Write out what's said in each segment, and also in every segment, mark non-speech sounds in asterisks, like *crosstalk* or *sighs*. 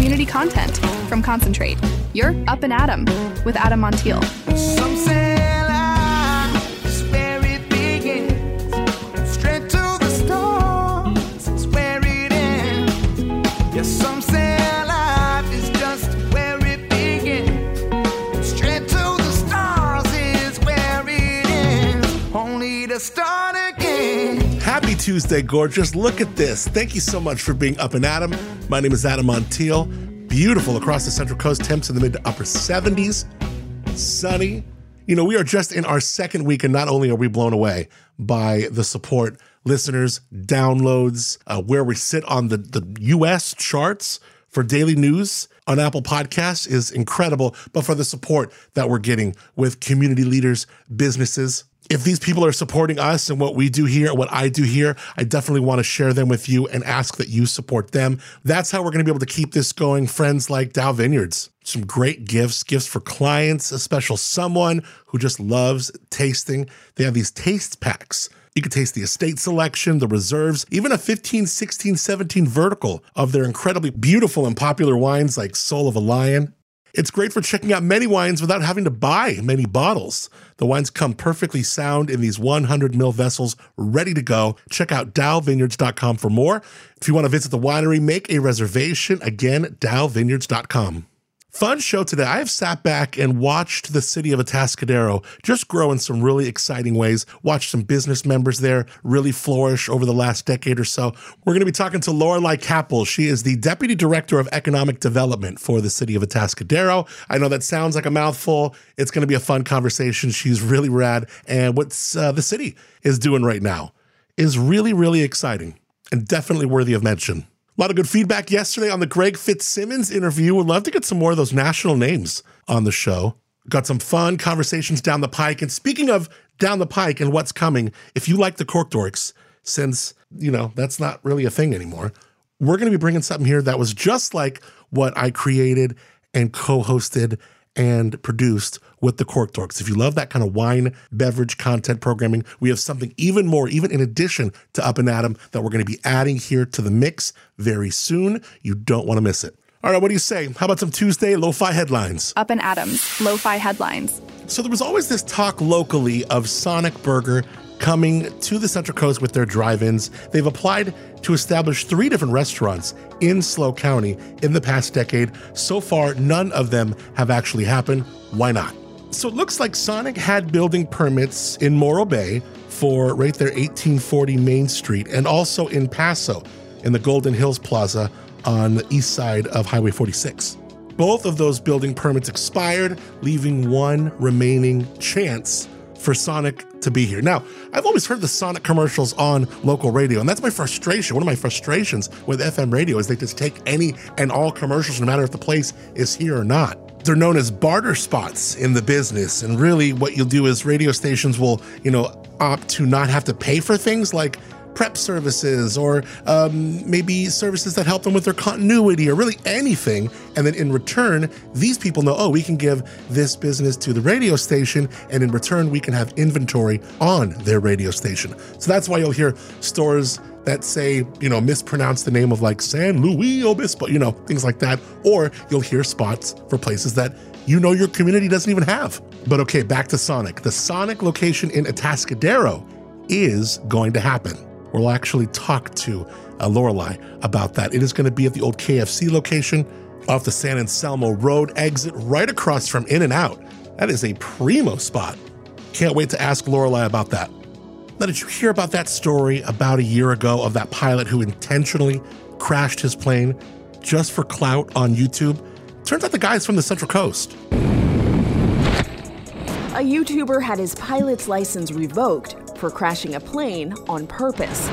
community content from Concentrate. You're Up and Adam with Adam Montiel. Tuesday, gorgeous. Look at this. Thank you so much for being up and Adam. My name is Adam Montiel. Beautiful across the Central Coast, temps in the mid to upper 70s. Sunny. You know, we are just in our second week, and not only are we blown away by the support, listeners, downloads, uh, where we sit on the, the US charts for daily news on Apple Podcasts is incredible, but for the support that we're getting with community leaders, businesses, if these people are supporting us and what we do here, what I do here, I definitely want to share them with you and ask that you support them. That's how we're going to be able to keep this going. Friends like Daou Vineyards, some great gifts, gifts for clients, a special someone who just loves tasting. They have these taste packs. You can taste the estate selection, the reserves, even a 15, 16, 17 vertical of their incredibly beautiful and popular wines like Soul of a Lion, it's great for checking out many wines without having to buy many bottles. The wines come perfectly sound in these 100 ml vessels, ready to go. Check out daouvineyards.com for more. If you want to visit the winery, make a reservation. Again, daouvineyards.com. Fun show today. I have sat back and watched the city of Atascadero just grow in some really exciting ways. Watched some business members there really flourish over the last decade or so. We're going to be talking to Lorelei Kappel. She is the Deputy Director of Economic Development for the city of Atascadero. I know that sounds like a mouthful. It's going to be a fun conversation. She's really rad. And what uh, the city is doing right now is really, really exciting and definitely worthy of mention. A lot of good feedback yesterday on the Greg Fitzsimmons interview. Would love to get some more of those national names on the show. Got some fun conversations down the pike. And speaking of down the pike and what's coming, if you like the Cork Dorks, since, you know, that's not really a thing anymore, we're going to be bringing something here that was just like what I created and co hosted and produced with the Cork Dorks. If you love that kind of wine, beverage content programming, we have something even more, even in addition to Up and Adam, that we're going to be adding here to the mix very soon. You don't want to miss it. All right, what do you say? How about some Tuesday lo fi headlines? Up and Adams, Lo-Fi Headlines. So there was always this talk locally of Sonic Burger coming to the Central Coast with their drive-ins. They've applied to establish three different restaurants in SLO County in the past decade. So far, none of them have actually happened. Why not? So it looks like Sonic had building permits in Morro Bay for right there 1840 Main Street and also in Paso in the Golden Hills Plaza on the east side of Highway 46. Both of those building permits expired, leaving one remaining chance for Sonic to be here. Now, I've always heard the Sonic commercials on local radio, and that's my frustration. One of my frustrations with FM radio is they just take any and all commercials, no matter if the place is here or not. They're known as barter spots in the business, and really what you'll do is radio stations will, you know, opt to not have to pay for things like prep services or um, maybe services that help them with their continuity or really anything. And then in return, these people know, oh, we can give this business to the radio station, and in return, we can have inventory on their radio station. So that's why you'll hear stores that say, you know, mispronounce the name of like San Luis Obispo, you know, things like that. Or you'll hear spots for places that you know your community doesn't even have. But okay, back to Sonic. The Sonic location in Atascadero is going to happen. We'll actually talk to uh, Lorelei about that. It is going to be at the old KFC location off the San Anselmo Road exit, right across from In and Out. That is a primo spot. Can't wait to ask Lorelei about that. Now, did you hear about that story about a year ago of that pilot who intentionally crashed his plane just for clout on YouTube? Turns out the guy's from the Central Coast. A YouTuber had his pilot's license revoked for crashing a plane on purpose.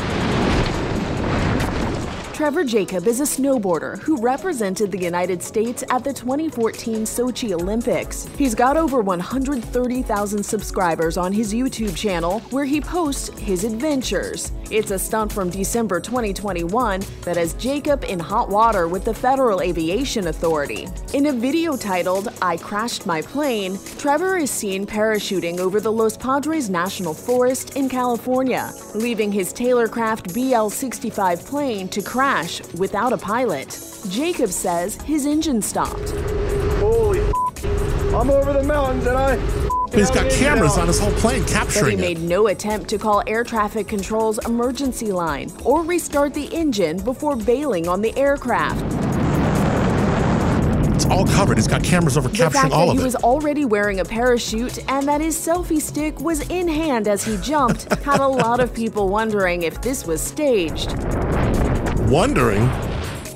Trevor Jacob is a snowboarder who represented the United States at the 2014 Sochi Olympics. He's got over 130,000 subscribers on his YouTube channel where he posts his adventures. It's a stunt from December 2021 that has Jacob in hot water with the Federal Aviation Authority. In a video titled, I Crashed My Plane, Trevor is seen parachuting over the Los Padres National Forest in California, leaving his Taylorcraft BL 65 plane to crash crash without a pilot. Jacob says his engine stopped. Holy I'm over the mountains and I. He's got cameras on his whole plane capturing But he made it. no attempt to call air traffic control's emergency line or restart the engine before bailing on the aircraft. It's all covered. He's got cameras over The capturing fact all that of he it. was already wearing a parachute and that his selfie stick was in hand as he jumped had a lot of people wondering if this was staged, Wondering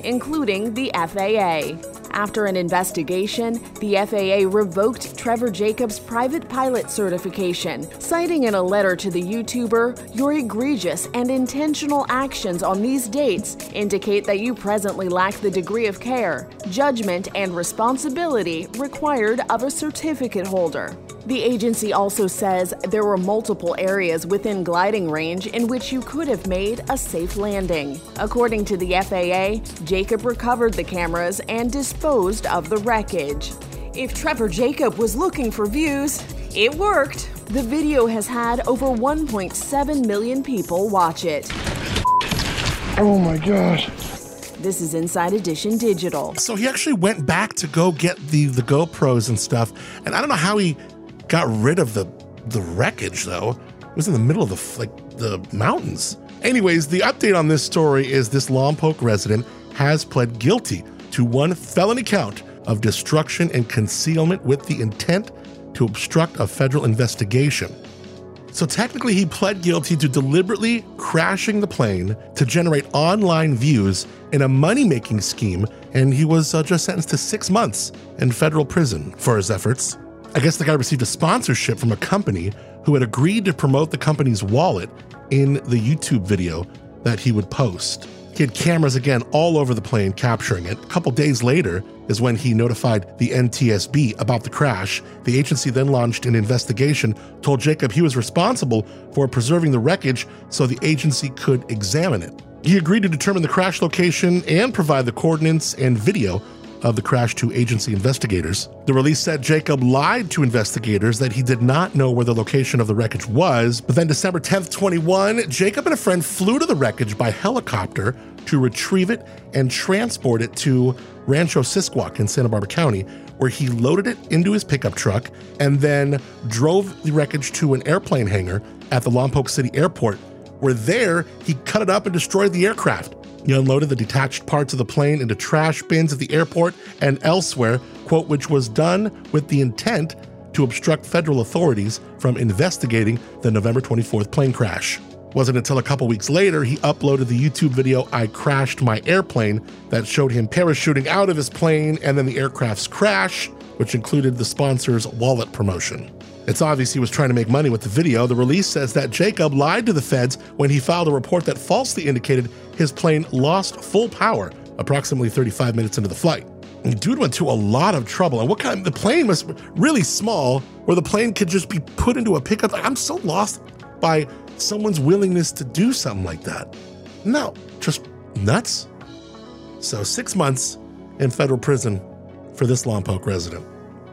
including the FAA. After an investigation, the FAA revoked Trevor Jacobs' private pilot certification, citing in a letter to the YouTuber, Your egregious and intentional actions on these dates indicate that you presently lack the degree of care, judgment, and responsibility required of a certificate holder. The agency also says there were multiple areas within gliding range in which you could have made a safe landing. According to the FAA, Jacob recovered the cameras and disposed of the wreckage. If Trevor Jacob was looking for views, it worked. The video has had over 1.7 million people watch it. Oh my gosh. This is Inside Edition Digital. So he actually went back to go get the the GoPros and stuff, and I don't know how he got rid of the the wreckage though. It was in the middle of the like the mountains. Anyways, the update on this story is this Lompoc resident has pled guilty to one felony count of destruction and concealment with the intent to obstruct a federal investigation. So technically, he pled guilty to deliberately crashing the plane to generate online views in a money making scheme, and he was uh, just sentenced to six months in federal prison for his efforts. I guess the guy received a sponsorship from a company who had agreed to promote the company's wallet in the YouTube video that he would post. He had cameras again all over the plane capturing it. A couple days later is when he notified the NTSB about the crash. The agency then launched an investigation, told Jacob he was responsible for preserving the wreckage so the agency could examine it. He agreed to determine the crash location and provide the coordinates and video of the crash to agency investigators. The release said Jacob lied to investigators that he did not know where the location of the wreckage was, but then December 10th, 21, Jacob and a friend flew to the wreckage by helicopter to retrieve it and transport it to Rancho Sisquoc in Santa Barbara County, where he loaded it into his pickup truck and then drove the wreckage to an airplane hangar at the Lompoc City Airport, where there he cut it up and destroyed the aircraft. He unloaded the detached parts of the plane into trash bins at the airport and elsewhere, quote, which was done with the intent to obstruct federal authorities from investigating the November 24th plane crash. Wasn't until a couple weeks later he uploaded the YouTube video I Crashed My Airplane that showed him parachuting out of his plane and then the aircraft's crash, which included the sponsor's wallet promotion. It's obvious he was trying to make money with the video. The release says that Jacob lied to the feds when he filed a report that falsely indicated his plane lost full power approximately 35 minutes into the flight. And Dude went to a lot of trouble. And what kind of, the plane was really small where the plane could just be put into a pickup. I'm so lost by someone's willingness to do something like that. No, just nuts. So, six months in federal prison for this Lompoc resident.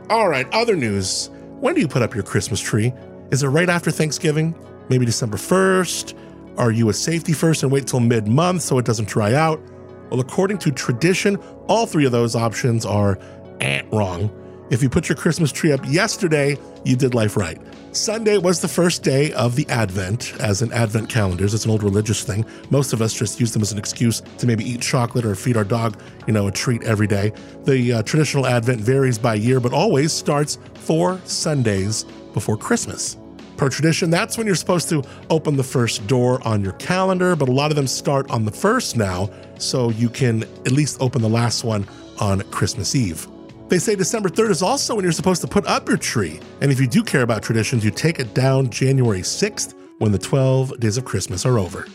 All right, other news. When do you put up your Christmas tree? Is it right after Thanksgiving? Maybe December 1st? Are you a safety first and wait till mid month so it doesn't dry out? Well, according to tradition, all three of those options are eh, wrong. If you put your Christmas tree up yesterday, you did life right. Sunday was the first day of the Advent, as in Advent calendars. It's an old religious thing. Most of us just use them as an excuse to maybe eat chocolate or feed our dog, you know, a treat every day. The uh, traditional Advent varies by year, but always starts four Sundays before Christmas. Per tradition, that's when you're supposed to open the first door on your calendar, but a lot of them start on the first now, so you can at least open the last one on Christmas Eve. They say December 3rd is also when you're supposed to put up your tree. And if you do care about traditions, you take it down January 6th when the 12 days of Christmas are over.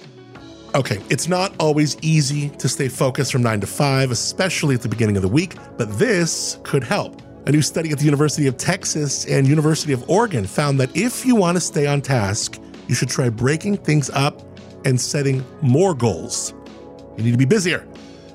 Okay, it's not always easy to stay focused from 9 to 5, especially at the beginning of the week, but this could help. A new study at the University of Texas and University of Oregon found that if you want to stay on task, you should try breaking things up and setting more goals. You need to be busier.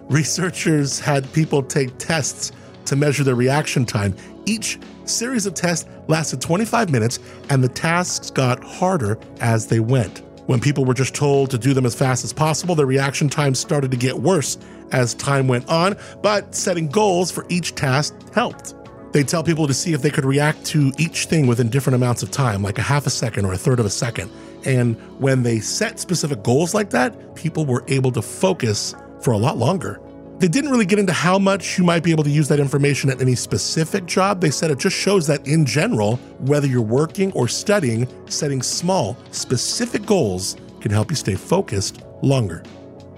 Researchers had people take tests to measure their reaction time. Each series of tests lasted 25 minutes, and the tasks got harder as they went. When people were just told to do them as fast as possible, their reaction times started to get worse as time went on, but setting goals for each task helped. They tell people to see if they could react to each thing within different amounts of time, like a half a second or a third of a second. And when they set specific goals like that, people were able to focus for a lot longer. They didn't really get into how much you might be able to use that information at any specific job. They said it just shows that in general, whether you're working or studying, setting small, specific goals can help you stay focused longer.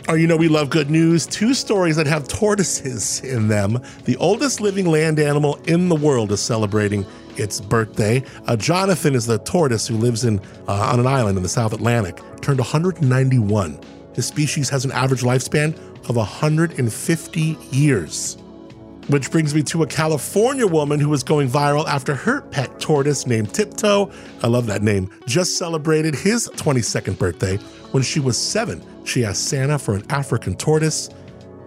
Oh, you know, we love good news. Two stories that have tortoises *laughs* in them. The oldest living land animal in the world is celebrating its birthday. Uh, Jonathan is the tortoise who lives in uh, on an island in the South Atlantic. Turned 191. His species has an average lifespan of 150 years. Which brings me to a California woman who was going viral after her pet tortoise named Tiptoe, I love that name, just celebrated his 22nd birthday when she was seven. She asked Santa for an African tortoise.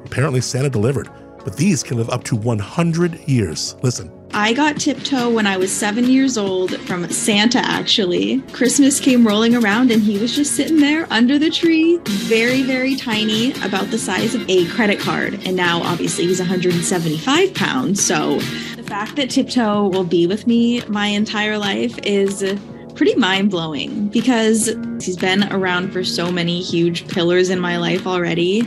Apparently, Santa delivered, but these can live up to 100 years. Listen. I got Tiptoe when I was seven years old from Santa, actually. Christmas came rolling around and he was just sitting there under the tree, very, very tiny, about the size of a credit card. And now, obviously, he's 175 pounds. So the fact that Tiptoe will be with me my entire life is pretty mind blowing because he's been around for so many huge pillars in my life already.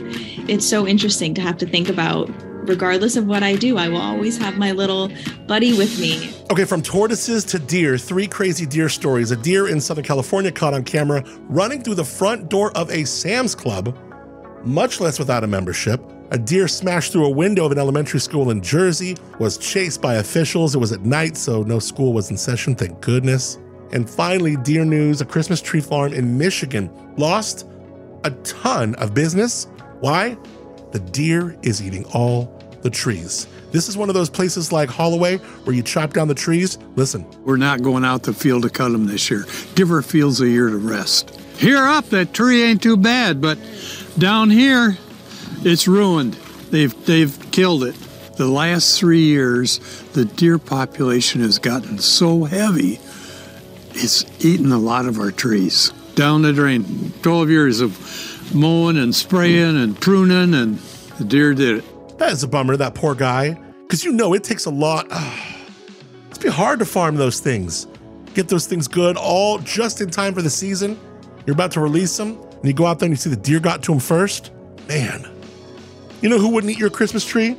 It's so interesting to have to think about regardless of what I do, I will always have my little buddy with me. Okay, from tortoises to deer, three crazy deer stories. A deer in Southern California caught on camera running through the front door of a Sam's Club, much less without a membership. A deer smashed through a window of an elementary school in Jersey, was chased by officials. It was at night, so no school was in session, thank goodness. And finally, Deer News, a Christmas tree farm in Michigan, lost a ton of business. Why? The deer is eating all the trees. This is one of those places like Holloway where you chop down the trees. Listen, We're not going out the field to cut them this year. Give our fields a year to rest. Here up, that tree ain't too bad, but down here, it's ruined. They've they've killed it. The last three years, the deer population has gotten so heavy, it's eaten a lot of our trees. Down the drain. 12 years of mowing and spraying and pruning, and the deer did it. That is a bummer, that poor guy. Because you know it takes a lot. *sighs* it's be hard to farm those things. Get those things good all just in time for the season. You're about to release them, and you go out there and you see the deer got to them first. Man. You know who wouldn't eat your Christmas tree?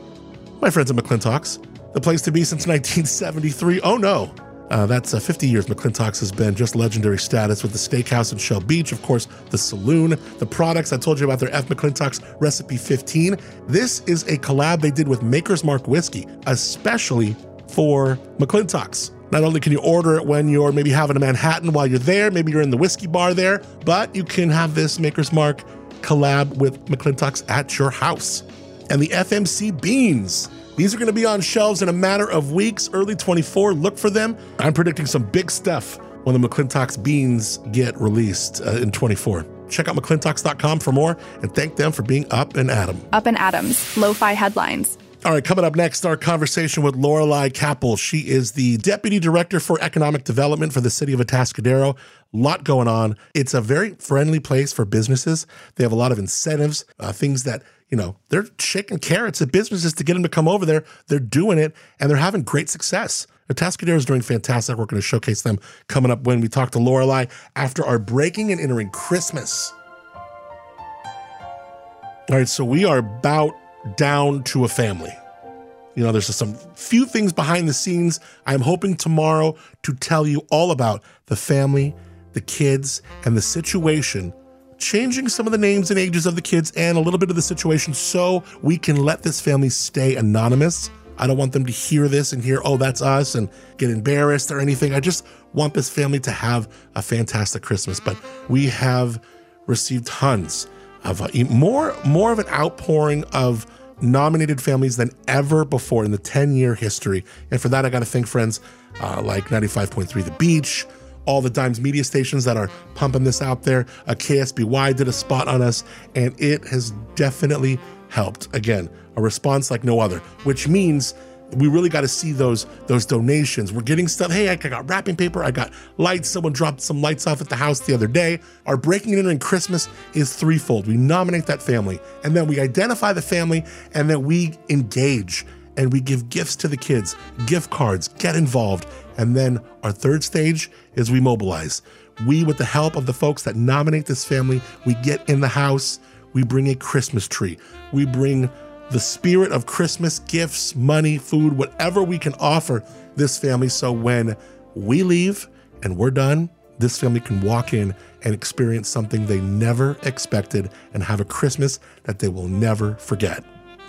My friends at McClintock's, the place to be since *laughs* 1973. Oh no. Uh, that's uh, 50 years McClintock's has been just legendary status with the steakhouse in Shell Beach, of course, the saloon, the products. I told you about their F. McClintock's Recipe 15. This is a collab they did with Maker's Mark Whiskey, especially for McClintock's. Not only can you order it when you're maybe having a Manhattan while you're there, maybe you're in the whiskey bar there, but you can have this Maker's Mark collab with McClintock's at your house. And the FMC beans. These are going to be on shelves in a matter of weeks, early 24. Look for them. I'm predicting some big stuff when the McClintock's beans get released uh, in 24. Check out McClintocks.com for more and thank them for being up and at 'em. Up and Adams, Lo-Fi headlines. All right, coming up next, our conversation with Lorelei Capel. She is the Deputy Director for Economic Development for the City of Atascadero. lot going on. It's a very friendly place for businesses. They have a lot of incentives, uh, things that, you know, they're shaking carrots at businesses to get them to come over there. They're doing it and they're having great success. Atascadero is doing fantastic. We're going to showcase them coming up when we talk to Lorelei after our breaking and entering Christmas. All right, so we are about down to a family. You know, there's just some few things behind the scenes. I'm hoping tomorrow to tell you all about the family, the kids, and the situation, changing some of the names and ages of the kids and a little bit of the situation so we can let this family stay anonymous. I don't want them to hear this and hear, oh, that's us and get embarrassed or anything. I just want this family to have a fantastic Christmas. But we have received tons of uh, more more of an outpouring of nominated families than ever before in the 10 year history. And for that, I got to thank friends uh, like 95.3 The Beach, all the Dimes media stations that are pumping this out there. Uh, KSBY did a spot on us, and it has definitely helped. Again, a response like no other, which means we really got to see those those donations. We're getting stuff. Hey, I got wrapping paper. I got lights. Someone dropped some lights off at the house the other day. Our breaking in and Christmas is threefold. We nominate that family, and then we identify the family, and then we engage and we give gifts to the kids, gift cards, get involved, and then our third stage is we mobilize. We, with the help of the folks that nominate this family, we get in the house. We bring a Christmas tree. We bring the spirit of Christmas, gifts, money, food, whatever we can offer this family. So when we leave and we're done, this family can walk in and experience something they never expected and have a Christmas that they will never forget.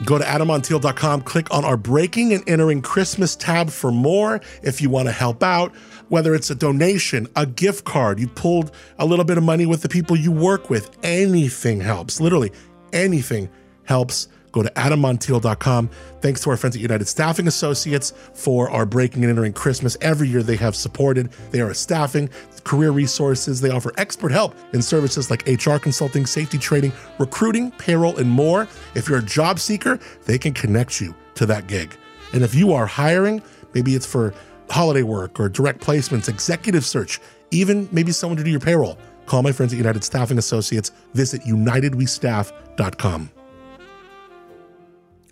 Go to adammontiel.com, click on our Breaking and Entering Christmas tab for more if you want to help out, whether it's a donation, a gift card, you pulled a little bit of money with the people you work with, anything helps. Literally, anything helps go to adammontiel.com. Thanks to our friends at United Staffing Associates for our breaking and entering Christmas. Every year they have supported. They are a staffing, career resources. They offer expert help in services like HR consulting, safety training, recruiting, payroll, and more. If you're a job seeker, they can connect you to that gig. And if you are hiring, maybe it's for holiday work or direct placements, executive search, even maybe someone to do your payroll. Call my friends at United Staffing Associates. Visit unitedwestaff.com.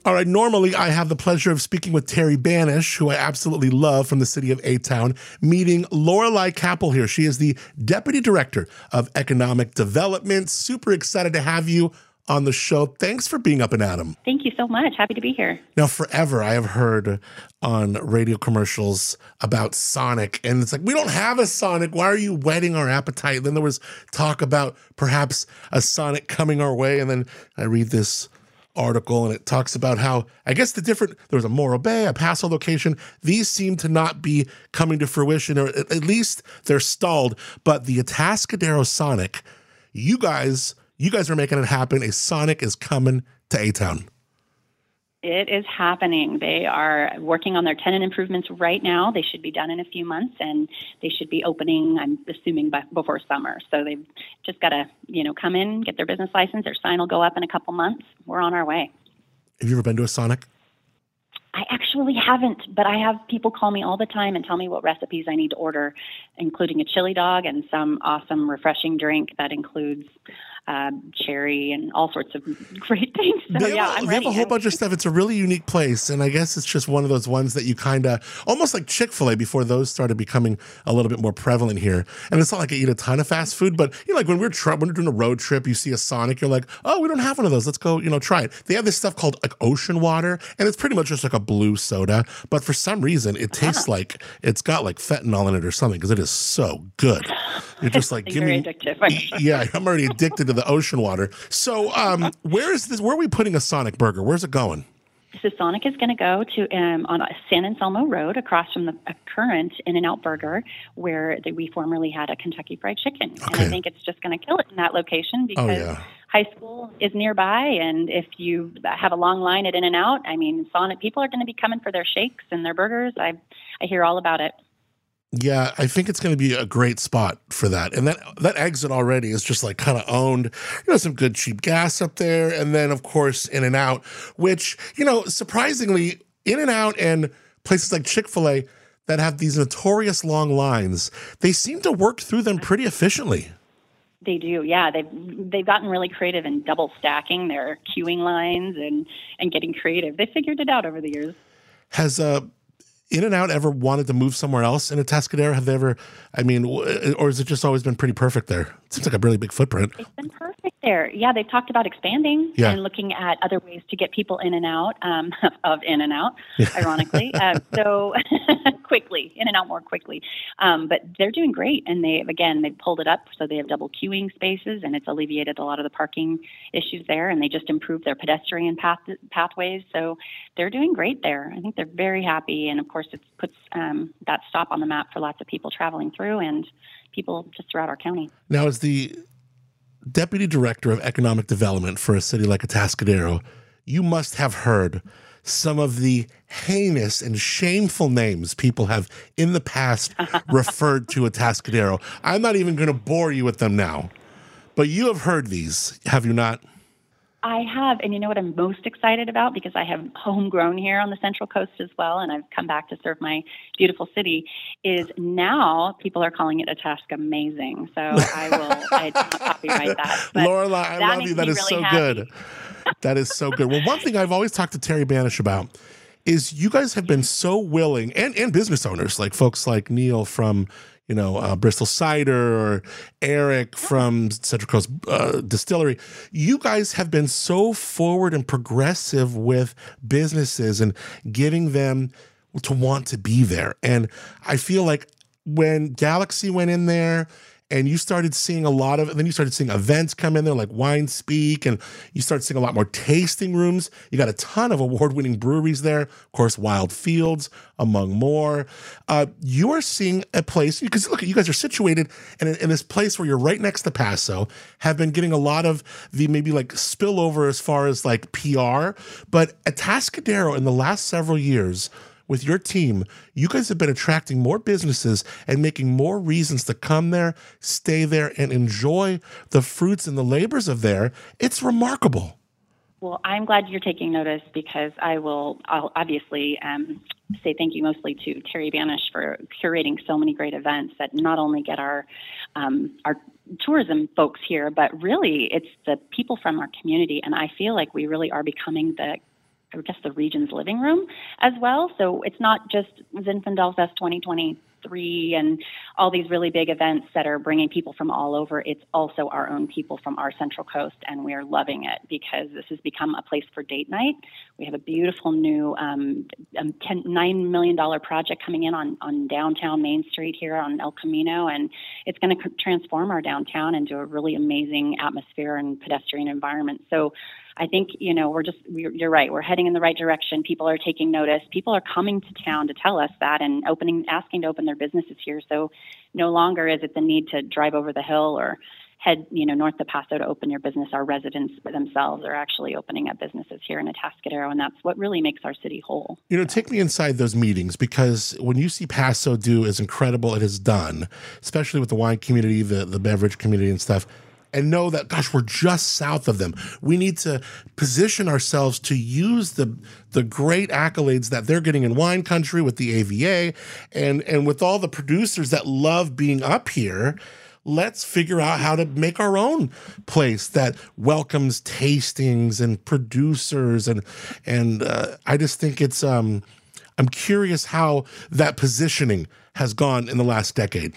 All right, normally I have the pleasure of speaking with Terry Banish, who I absolutely love from the city of A Town, meeting Lorelei Capel here. She is the Deputy Director of Economic Development. Super excited to have you on the show. Thanks for being up and Adam. Thank you so much. Happy to be here. Now, forever I have heard on radio commercials about Sonic, and it's like, we don't have a Sonic. Why are you whetting our appetite? Then there was talk about perhaps a Sonic coming our way, and then I read this article and it talks about how I guess the different there was a Morro Bay, a Paso location. These seem to not be coming to fruition, or at, at least they're stalled. But the Atascadero Sonic, you guys, you guys are making it happen. A Sonic is coming to A Town. It is happening. They are working on their tenant improvements right now. They should be done in a few months, and they should be opening. I'm assuming by, before summer. So they've just got to, you know, come in, get their business license. Their sign will go up in a couple months. We're on our way. Have you ever been to a Sonic? I actually haven't, but I have people call me all the time and tell me what recipes I need to order, including a chili dog and some awesome, refreshing drink that includes uh, cherry and all sorts of great *laughs* things. So they have, yeah, a, I'm they have a whole bunch of stuff. It's a really unique place, and I guess it's just one of those ones that you kind of almost like Chick Fil A before those started becoming a little bit more prevalent here. And it's not like I eat a ton of fast food, but you know, like when we're tra- when we're doing a road trip, you see a Sonic, you're like, oh, we don't have one of those. Let's go, you know, try it. They have this stuff called like ocean water, and it's pretty much just like a blue soda, but for some reason, it tastes like it's got like fentanyl in it or something because it is so good. *laughs* You're just like, give me. addictive. I'm sure. Yeah, I'm already *laughs* addicted to the ocean water. So, um, *laughs* where is this? Where are we putting a Sonic Burger? Where's it going? So Sonic is going to go to um, on San Anselmo Road, across from the current In-N-Out Burger, where the, we formerly had a Kentucky Fried Chicken. And Okay. I think it's just going to kill it in that location because yeah. high school is nearby, and if you have a long line at In-N-Out, I mean, Sonic people are going to be coming for their shakes and their burgers. I I hear all about it. Yeah, I think it's going to be a great spot for that. And that that exit already is just like kind of owned. You know, some good cheap gas up there, and then of course In and Out, which you know surprisingly In and Out and places like Chick Fil A that have these notorious long lines, they seem to work through them pretty efficiently. They do, yeah. They've they've gotten really creative in double stacking their queuing lines and and getting creative. They figured it out over the years. Has uh, In and Out ever wanted to move somewhere else in Atascadero? Have they ever? I mean, or has it just always been pretty perfect there? It seems like a really big footprint. It's been perfect there. Yeah, they've talked about expanding Yeah. and looking at other ways to get people in and out um, *laughs* of in and out, ironically. *laughs* uh, so *laughs* quickly, in and out more quickly. Um, but they're doing great, and they've again they've pulled it up so they have double queuing spaces, and it's alleviated a lot of the parking issues there. And they just improved their pedestrian path pathways, so they're doing great there. I think they're very happy, and of course it puts um, that stop on the map for lots of people traveling through and people just throughout our county. Now, as the deputy director of economic development for a city like Atascadero, you must have heard some of the heinous and shameful names people have in the past *laughs* referred to Atascadero. I'm not even going to bore you with them now, but you have heard these, have you not? I have, and you know what I'm most excited about because I have homegrown here on the Central Coast as well, and I've come back to serve my beautiful city. Is now people are calling it Atascamazing. So I will, I copyright that. *laughs* But Lorela, I that love you. That is really so happy. good. That is so good. Well, one thing I've always talked to Terry Banish about is you guys have been so willing, and and business owners like folks like Neil from you know uh, Bristol Cider or Eric from Central Coast uh, Distillery. You guys have been so forward and progressive with businesses and giving them to want to be there. And I feel like when Galaxy went in there and you started seeing a lot of, and then you started seeing events come in there like Wine Speak, and you started seeing a lot more tasting rooms. You got a ton of award winning breweries there, of course, Wild Fields, among more. Uh, you are seeing a place, because look, you guys are situated in, in this place where you're right next to Paso, have been getting a lot of the maybe like spillover as far as like PR. But Atascadero in the last several years, with your team, you guys have been attracting more businesses and making more reasons to come there, stay there, and enjoy the fruits and the labors of there. It's remarkable. Well, I'm glad you're taking notice because I will I'll obviously um, say thank you mostly to Terry Banish for curating so many great events that not only get our um, our tourism folks here, but really it's the people from our community. And I feel like we really are becoming the I guess the region's living room as well. So it's not just Zinfandel Fest 2023 and all these really big events that are bringing people from all over. It's also our own people from our Central Coast, and we're loving it because this has become a place for date night. We have a beautiful new um, um, $10, $9 million project coming in on, on downtown Main Street here on El Camino, and it's going to transform our downtown into a really amazing atmosphere and pedestrian environment. So I think you know we're just we're, you're right. We're heading in the right direction. People are taking notice. People are coming to town to tell us that and opening, asking to open their businesses here. So no longer is it the need to drive over the hill or head you know north to Paso to open your business. Our residents themselves are actually opening up businesses here in Atascadero, and that's what really makes our city whole. You know, take me inside those meetings because when you see Paso do as incredible it has done, especially with the wine community, the, the beverage community, and stuff, and know that gosh we're just south of them. We need to position ourselves to use the the great accolades that they're getting in wine country with the ava and and with all the producers that love being up here let's figure out how to make our own place that welcomes tastings and producers. And and uh, i just think it's um i'm curious how that positioning has gone in the last decade.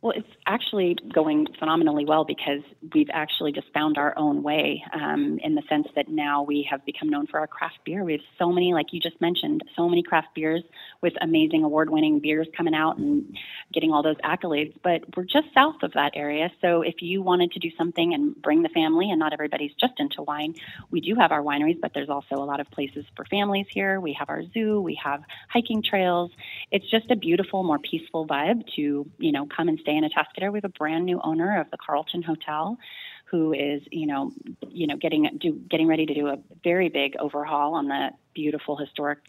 Well, it's actually going phenomenally well because we've actually just found our own way um, in the sense that now we have become known for our craft beer. We have so many, like you just mentioned, so many craft beers with amazing award winning beers coming out and getting all those accolades. But we're just south of that area. So if you wanted to do something and bring the family, and not everybody's just into wine, we do have our wineries, but there's also a lot of places for families here. We have our zoo, we have hiking trails. It's just a beautiful, more peaceful vibe to, you know, come and stay in a Atascadero. We have a brand new owner of the Carlton Hotel who is, you know, you know, getting do, getting ready to do a very big overhaul on the beautiful historic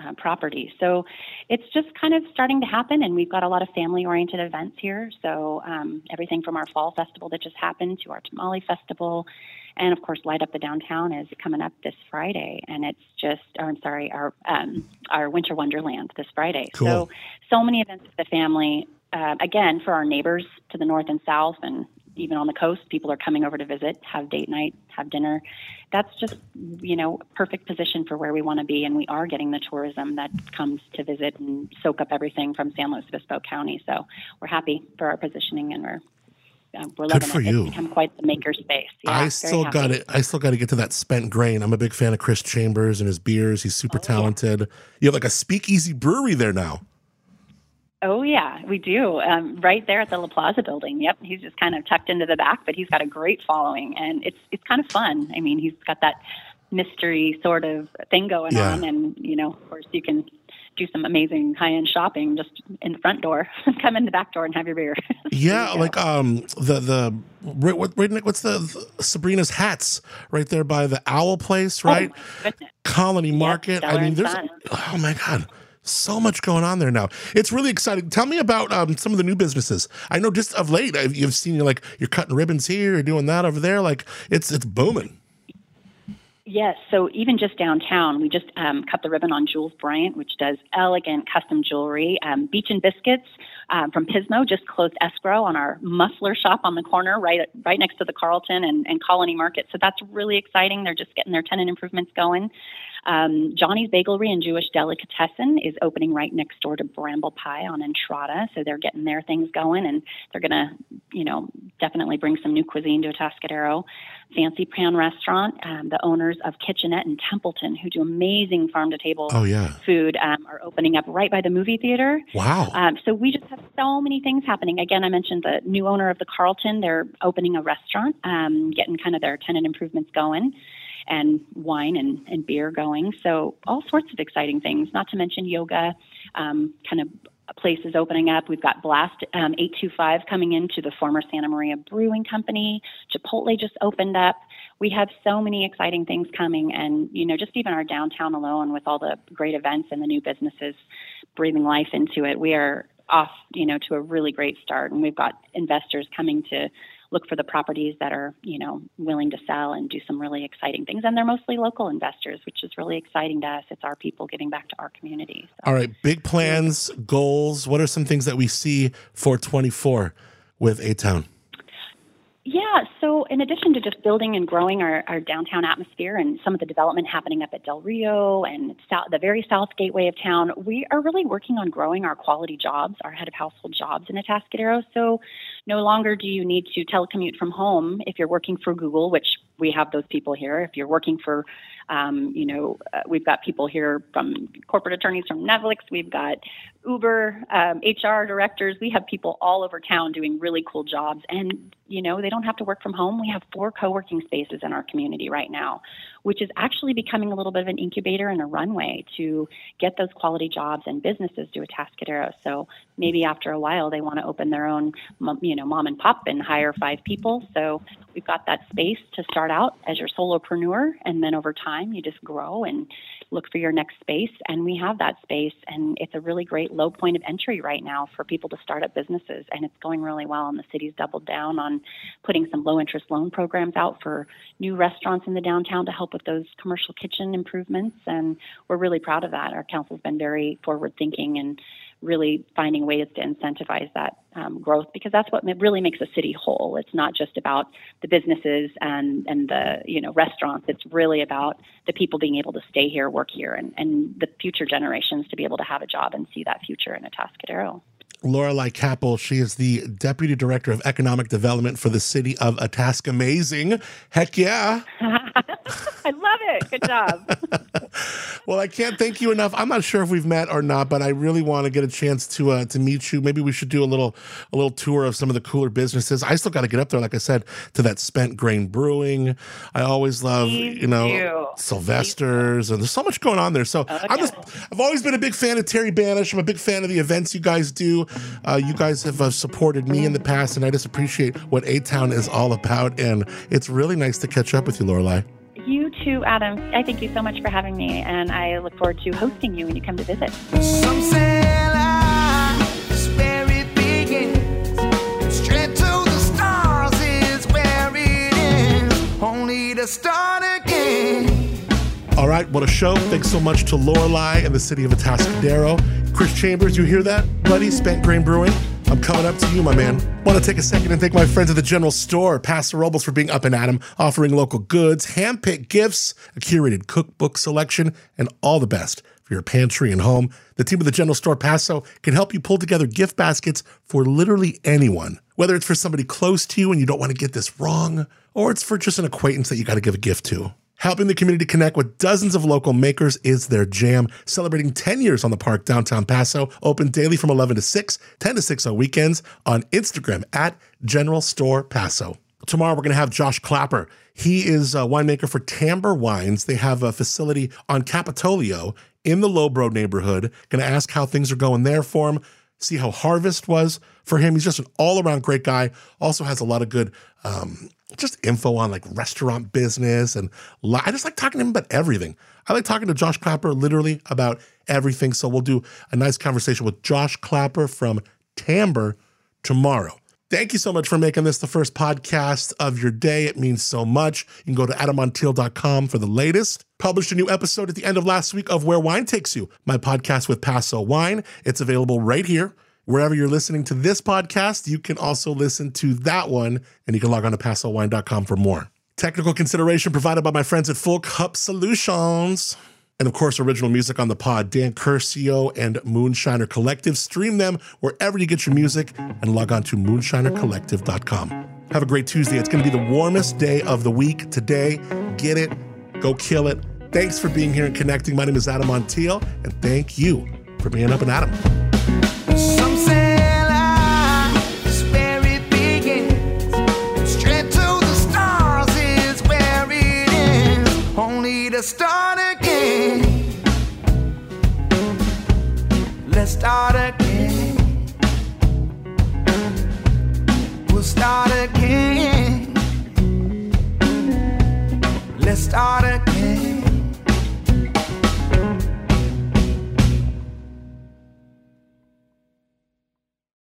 uh, property. So it's just kind of starting to happen, and we've got a lot of family-oriented events here. So um, everything from our fall festival that just happened to our tamale festival, and of course, light up the downtown is coming up this Friday, and it's just, or I'm sorry, our um, our winter wonderland this Friday. Cool. So so many events for the family. Uh, again, for our neighbors to the north and south, and even on the coast, people are coming over to visit, have date night, have dinner. That's just, you know, perfect position for where we want to be. And we are getting the tourism that comes to visit and soak up everything from San Luis Obispo County. So we're happy for our positioning and we're, uh, we're Good for it. you. It's become quite the maker space. Yeah, I still got it. I still got to get to that spent grain. I'm a big fan of Chris Chambers and his beers. He's Oh, super talented. You have like a speakeasy brewery there now. Oh yeah, we do. Um, right there at the La Plaza building. Yep, he's just kind of tucked into the back, but he's got a great following, and it's it's kind of fun. I mean, he's got that mystery sort of thing going Yeah. on, and you know, of course, you can do some amazing high end shopping just in the front door. *laughs* Come in the back door and have your beer. *laughs* Yeah, like um the the right, what right, what's the, the Sabrina's hats right there by the Owl Place, right? Oh, my goodness. Colony Market. I mean, there's Son. oh my god, so much going on there now. It's really exciting. Tell me about um, some of the new businesses. I know just of late I've, you've seen like you're cutting ribbons here, you're doing that over there. Like it's it's booming. Yes, so even just downtown, we just um, cut the ribbon on Jules Bryant, which does elegant custom jewelry. Um, Beach and Biscuits um, from Pismo just closed escrow on our muffler shop on the corner, right right next to the Carlton and, and Colony Market. So that's really exciting. They're just getting their tenant improvements going. Um, Johnny's Bagelry and Jewish Delicatessen is opening right next door to Bramble Pie on Entrada. So they're getting their things going, and they're going to, you know, definitely bring some new cuisine to Atascadero. Fancy Pan Restaurant, um, the owners of Kitchenette in Templeton, who do amazing farm to table Oh, yeah. food, um, are opening up right by the movie theater. Wow. Um, so we just have so many things happening. Again, I mentioned the new owner of the Carlton. They're opening a restaurant, um, getting kind of their tenant improvements going, and wine and, and beer going. So all sorts of exciting things. Not to mention yoga, um, kind of places opening up. We've got Blast um, 825 coming into the former Santa Maria Brewing Company. Chipotle just opened up. We have so many exciting things coming, and you know, just even our downtown alone, with all the great events and the new businesses breathing life into it, we are off, you know, to a really great start. And we've got investors coming to look for the properties that are, you know, willing to sell and do some really exciting things. And they're mostly local investors, which is really exciting to us. It's our people giving back to our community. So. All right. Big plans, goals. What are some things that we see for 24 with A Town? Yeah, so in addition to just building and growing our, our downtown atmosphere and some of the development happening up at Del Rio and south, the very south gateway of town, we are really working on growing our quality jobs, our head of household jobs in Atascadero. So no longer do you need to telecommute from home if you're working for Google, which we have those people here. If you're working for, um, you know, uh, we've got people here from corporate attorneys from Netflix. We've got Uber, um, HR directors. We have people all over town doing really cool jobs, and you know, they don't have to work from home. We have four co-working spaces in our community right now, which is actually becoming a little bit of an incubator and a runway to get those quality jobs and businesses to Atascadero. So maybe after a while, they want to open their own, you know, mom and pop and hire five people. So we've got that space to start out as your solopreneur, and then over time, you just grow and look for your next space. And we have that space, and it's a really great low point of entry right now for people to start up businesses, and it's going really well. And the city's doubled down on putting some low interest loan programs out for new restaurants in the downtown to help with those commercial kitchen improvements. And we're really proud of that. Our council's been very forward thinking and really finding ways to incentivize that um, growth because that's what really makes a city whole. It's not just about the businesses and, and the you know restaurants. It's really about the people being able to stay here, work here, and, and the future generations to be able to have a job and see that future in Atascadero. Lorelei Capel. She is the Deputy Director of Economic Development for the City of Atascadero. Amazing. Heck yeah. *laughs* *laughs* I love it. Good job. *laughs* well, I can't thank you enough. I'm not sure if we've met or not, but I really want to get a chance to uh, to meet you. Maybe we should do a little a little tour of some of the cooler businesses. I still got to get up there, like I said, to that Spent Grain Brewing. I always love, Please you know, do. Sylvester's, and there's so much going on there. So Oh, I'm just, I've always been a big fan of Terry Banish. I'm a big fan of the events you guys do. Uh, you guys have uh, supported me in the past, and I just appreciate what A Town is all about. And it's really nice to catch up with you, Lorelei. You too, Adam. I thank you so much for having me, and I look forward to hosting you when you come to visit. Some say where it begins. Straight to the stars is where it ends. Only to start again. All right, what a show. Thanks so much to Lorelei and the city of Atascadero. Chris Chambers, you hear that, buddy? Spent Grain Brewing. I'm coming up to you, my man. Want to take a second and thank my friends at the General Store, Paso Robles, for being up and at 'em, offering local goods, hand-picked gifts, a curated cookbook selection, and all the best for your pantry and home. The team at the General Store Paso can help you pull together gift baskets for literally anyone. Whether it's for somebody close to you and you don't want to get this wrong, or it's for just an acquaintance that you got to give a gift to. Helping the community connect with dozens of local makers is their jam. Celebrating 10 years on the park downtown Paso, open daily from 11 to 6, 10 to 6 on weekends on Instagram at General Store Paso. Tomorrow we're going to have Josh Clapper. He is a winemaker for Tamber Wines. They have a facility on Capitolio in the Lowbroad neighborhood. Going to ask how things are going there for him, see how harvest was for him. He's just an all around great guy. Also has a lot of good um, just info on like restaurant business and li- I just like talking to him about everything. I like talking to Josh Clapper literally about everything. So we'll do a nice conversation with Josh Clapper from Tamber tomorrow. Thank you so much for making this the first podcast of your day. It means so much. You can go to adammontiel.com for the latest. Published a new episode at the end of last week of Where Wine Takes You, my podcast with Paso Wine. It's available right here. Wherever you're listening to this podcast, you can also listen to that one, and you can log on to pasowine.com for more. Technical consideration provided by my friends at Full Cup Solutions. And of course, original music on the pod, Dan Curcio and Moonshiner Collective. Stream them wherever you get your music and log on to moonshinercollective.com. Have a great Tuesday. It's going to be the warmest day of the week today. Get it, go kill it. Thanks for being here and connecting. My name is Adam Montiel, and thank you for being up and Adam. Say start again. Again. We'll start again. Let's start